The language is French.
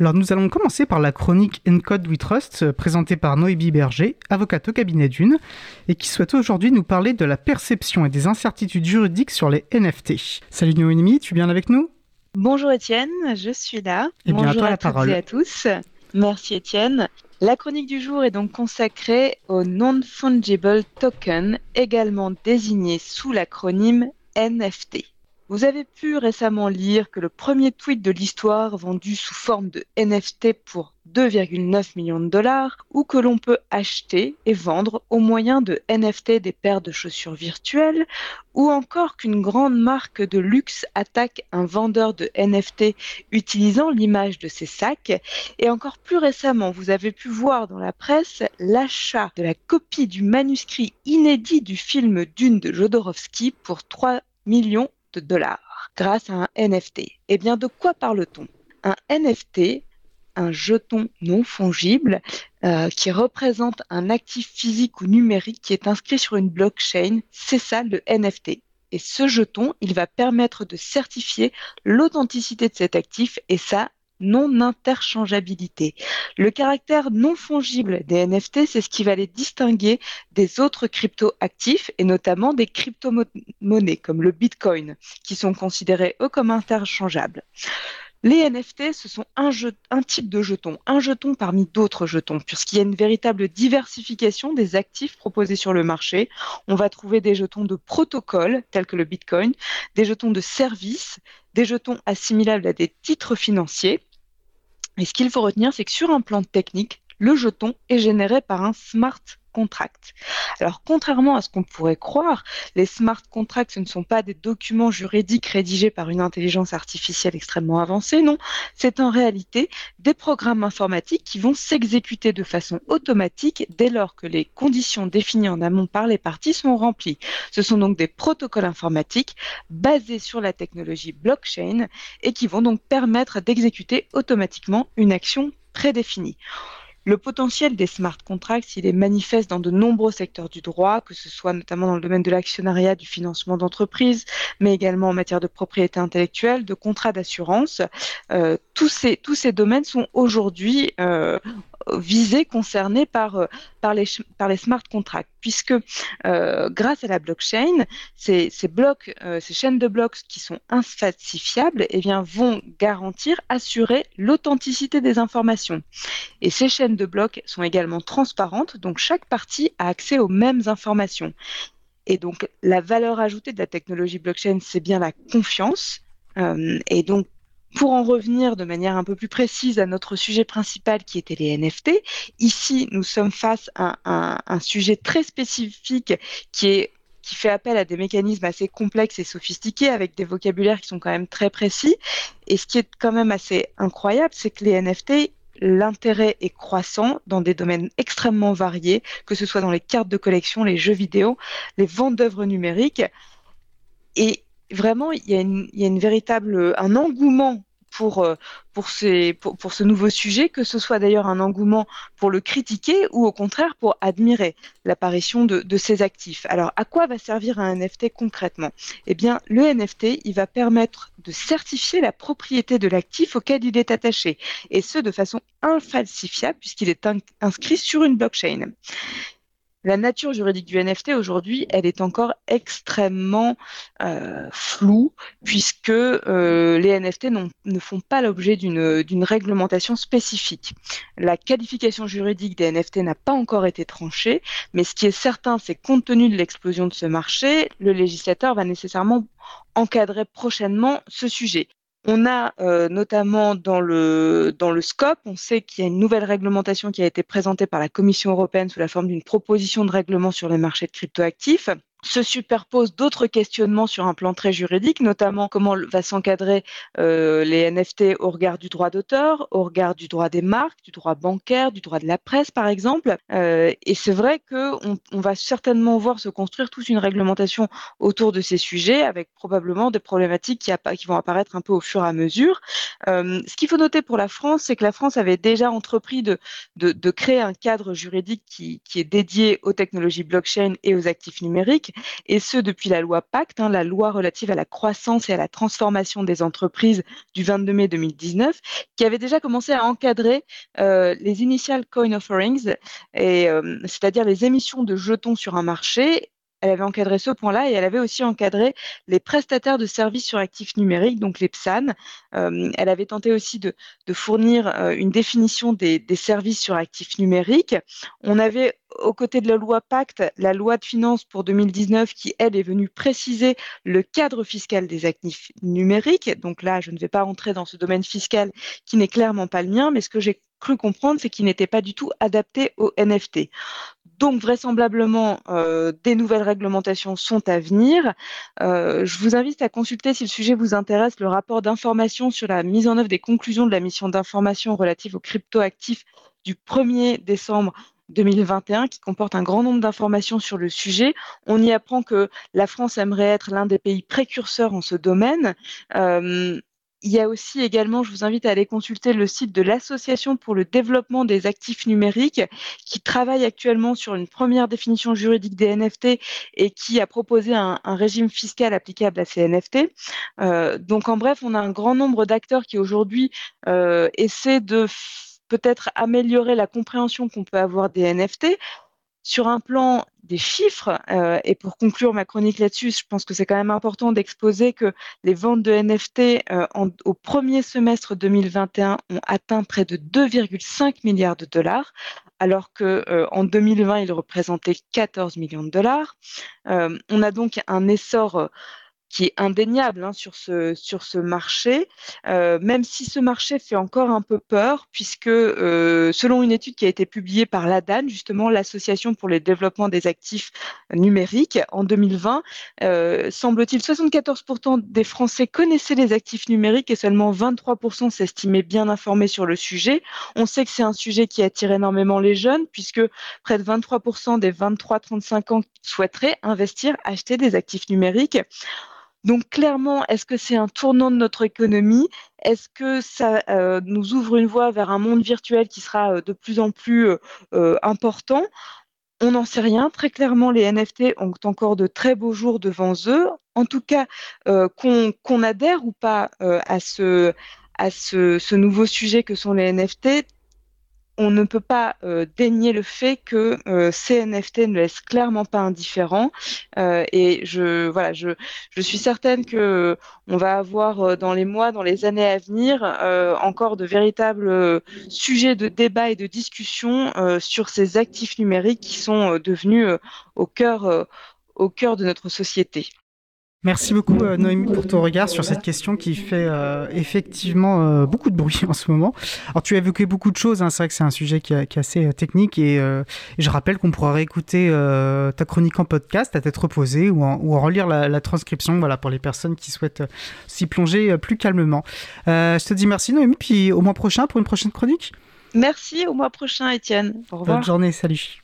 Alors nous allons commencer par la chronique Encode We Trust euh, présentée par Noébi Berger, avocate au cabinet d'une, et qui souhaite aujourd'hui nous parler de la perception et des incertitudes juridiques sur les NFT. Salut Noémie, tu es bien avec nous? Bonjour Étienne, je suis là. Et eh bien Bonjour à, à, toutes et à tous. Merci Étienne. La chronique du jour est donc consacrée au Non-Fungible Token, également désigné sous l'acronyme NFT. Vous avez pu récemment lire que le premier tweet de l'histoire vendu sous forme de NFT pour 2,9 millions de dollars ou que l'on peut acheter et vendre au moyen de NFT des paires de chaussures virtuelles ou encore qu'une grande marque de luxe attaque un vendeur de NFT utilisant l'image de ses sacs. Et encore plus récemment vous avez pu voir dans la presse l'achat de la copie du manuscrit inédit du film Dune de Jodorowsky pour 3 millions de dollars grâce à un NFT. Eh bien, de quoi parle-t-on? Un NFT, un jeton non fongible euh, qui représente un actif physique ou numérique qui est inscrit sur une blockchain, c'est ça le NFT. Et ce jeton, il va permettre de certifier l'authenticité de cet actif et ça, non-interchangeabilité. Le caractère non fongible des NFT, c'est ce qui va les distinguer des autres crypto-actifs et notamment des crypto-monnaies comme le Bitcoin, qui sont considérés eux comme interchangeables. Les NFT, ce sont un, type de jeton, un jeton parmi d'autres jetons, puisqu'il y a une véritable diversification des actifs proposés sur le marché. On va trouver des jetons de protocole, tels que le Bitcoin, des jetons de services, des jetons assimilables à des titres financiers, et ce qu'il faut retenir, c'est que sur un plan technique, le jeton est généré par un smart contract. Alors, contrairement à ce qu'on pourrait croire, les smart contracts, ce ne sont pas des documents juridiques rédigés par une intelligence artificielle extrêmement avancée, non, c'est en réalité des programmes informatiques qui vont s'exécuter de façon automatique dès lors que les conditions définies en amont par les parties sont remplies. Ce sont donc des protocoles informatiques basés sur la technologie blockchain et qui vont donc permettre d'exécuter automatiquement une action prédéfinie. Le potentiel des smart contracts, il est manifeste dans de nombreux secteurs du droit, que ce soit notamment dans le domaine de l'actionnariat, du financement d'entreprises, mais également en matière de propriété intellectuelle, de contrats d'assurance. Euh, tous, ces, tous ces domaines sont aujourd'hui euh, visés, concernés par, euh, par, les, smart contracts, puisque euh, grâce à la blockchain, euh, ces chaînes de blocs qui sont infalsifiables eh bien, vont garantir, assurer l'authenticité des informations. Et ces chaînes de blocs sont également transparentes, donc chaque partie a accès aux mêmes informations. Et donc, la valeur ajoutée de la technologie blockchain, c'est bien la confiance. Et donc, pour en revenir de manière un peu plus précise à notre sujet principal qui était les NFT, ici nous sommes face à un, sujet très spécifique qui est qui fait appel à des mécanismes assez complexes et sophistiqués avec des vocabulaires qui sont quand même très précis. Et ce qui est quand même assez incroyable, c'est que les NFT, l'intérêt est croissant dans des domaines extrêmement variés, que ce soit dans les cartes de collection, les jeux vidéo, les ventes d'œuvres numériques. Et vraiment, il y, a une, un engouement pour, euh, pour, ce nouveau sujet, que ce soit d'ailleurs un engouement pour le critiquer ou au contraire pour admirer l'apparition de, ces actifs. Alors, à quoi va servir un NFT concrètement? Eh bien, le NFT, il va permettre de certifier la propriété de l'actif auquel il est attaché, et ce de façon infalsifiable puisqu'il est in inscrit sur une blockchain. La nature juridique du NFT aujourd'hui, elle est encore extrêmement euh, floue puisque euh, les NFT ne font pas l'objet d'une réglementation spécifique. La qualification juridique des NFT n'a pas encore été tranchée, mais ce qui est certain, c'est compte tenu de l'explosion de ce marché, le législateur va nécessairement encadrer prochainement ce sujet. On a euh, notamment dans le, dans le scope, on sait qu'il y a une nouvelle réglementation qui a été présentée par la Commission européenne sous la forme d'une proposition de règlement sur les marchés de cryptoactifs se superposent d'autres questionnements sur un plan très juridique, notamment comment va s'encadrer euh, les NFT au regard du droit d'auteur, au regard du droit des marques, du droit bancaire, du droit de la presse, par exemple. Euh, et c'est vrai qu'on on va certainement voir se construire toute une réglementation autour de ces sujets, avec probablement des problématiques qui, vont apparaître un peu au fur et à mesure. Euh, ce qu'il faut noter pour la France, c'est que la France avait déjà entrepris de, créer un cadre juridique qui est dédié aux technologies blockchain et aux actifs numériques et ce depuis la loi Pacte, hein, la loi relative à la croissance et à la transformation des entreprises du 22 mai 2019, qui avait déjà commencé à encadrer euh, les initial coin offerings, euh, c'est-à-dire les émissions de jetons sur un marché elle avait encadré ce point-là et elle avait aussi encadré les prestataires de services sur actifs numériques, donc les PSAN. Euh, elle avait tenté aussi de, fournir euh, une définition des, services sur actifs numériques. On avait aux côtés de la loi Pacte, la loi de finances pour 2019 qui, elle, est venue préciser le cadre fiscal des actifs numériques. Donc là, je ne vais pas entrer dans ce domaine fiscal qui n'est clairement pas le mien, mais ce que j'ai cru comprendre, c'est qu'il n'était pas du tout adapté aux NFT. Donc vraisemblablement, euh, des nouvelles réglementations sont à venir. Euh, je vous invite à consulter, si le sujet vous intéresse, le rapport d'information sur la mise en œuvre des conclusions de la mission d'information relative aux cryptoactifs du 1er décembre 2021 qui comporte un grand nombre d'informations sur le sujet. On y apprend que la France aimerait être l'un des pays précurseurs en ce domaine. Euh, il y a aussi également, je vous invite à aller consulter le site de l'Association pour le développement des actifs numériques qui travaille actuellement sur une première définition juridique des NFT et qui a proposé un, régime fiscal applicable à ces NFT. Euh, donc en bref, on a un grand nombre d'acteurs qui aujourd'hui euh, essaient de peut-être améliorer la compréhension qu'on peut avoir des NFT sur un plan des chiffres, euh, et pour conclure ma chronique là-dessus, je pense que c'est quand même important d'exposer que les ventes de NFT euh, au premier semestre 2021 ont atteint près de 2,5 milliards de dollars, alors que euh, en 2020 ils représentaient 14 millions de dollars. on a donc un essor qui est indéniable hein, sur, ce, sur ce marché, euh, même si ce marché fait encore un peu peur, puisque euh, selon une étude qui a été publiée par l'ADAN, justement l'Association pour le développement des actifs numériques, en 2020, euh, semble-t-il 74% des Français connaissaient les actifs numériques et seulement 23% s'estimaient bien informés sur le sujet. On sait que c'est un sujet qui attire énormément les jeunes, puisque près de 23% des 23-35 ans souhaiteraient investir, acheter des actifs numériques. Donc clairement, est-ce que c'est un tournant de notre économie? Est-ce que ça euh, nous ouvre une voie vers un monde virtuel qui sera euh, de plus en plus euh, important? On n'en sait rien. Très clairement, les NFT ont encore de très beaux jours devant eux. En tout cas, qu'on adhère ou pas à, ce, à ce, nouveau sujet que sont les NFT, on ne peut pas euh, dénier le fait que euh, ces NFT ne laissent clairement pas indifférents. Euh, et je, voilà, je, suis certaine que on va avoir dans les mois, dans les années à venir, encore de véritables sujets de débat et de discussion sur ces actifs numériques qui sont devenus au cœur de notre société. Merci beaucoup euh, Noémie pour ton regard sur cette question qui fait euh, effectivement euh, beaucoup de bruit en ce moment. Alors tu as évoqué beaucoup de choses, hein. c'est vrai que c'est un sujet qui, est assez technique et, je rappelle qu'on pourra réécouter ta chronique en podcast à tête reposée ou en, ou en relire la, transcription voilà, pour les personnes qui souhaitent s'y plonger plus calmement. je te dis merci Noémie, puis au mois prochain pour une prochaine chronique. Merci, au mois prochain Étienne. Au revoir. Bonne journée, salut.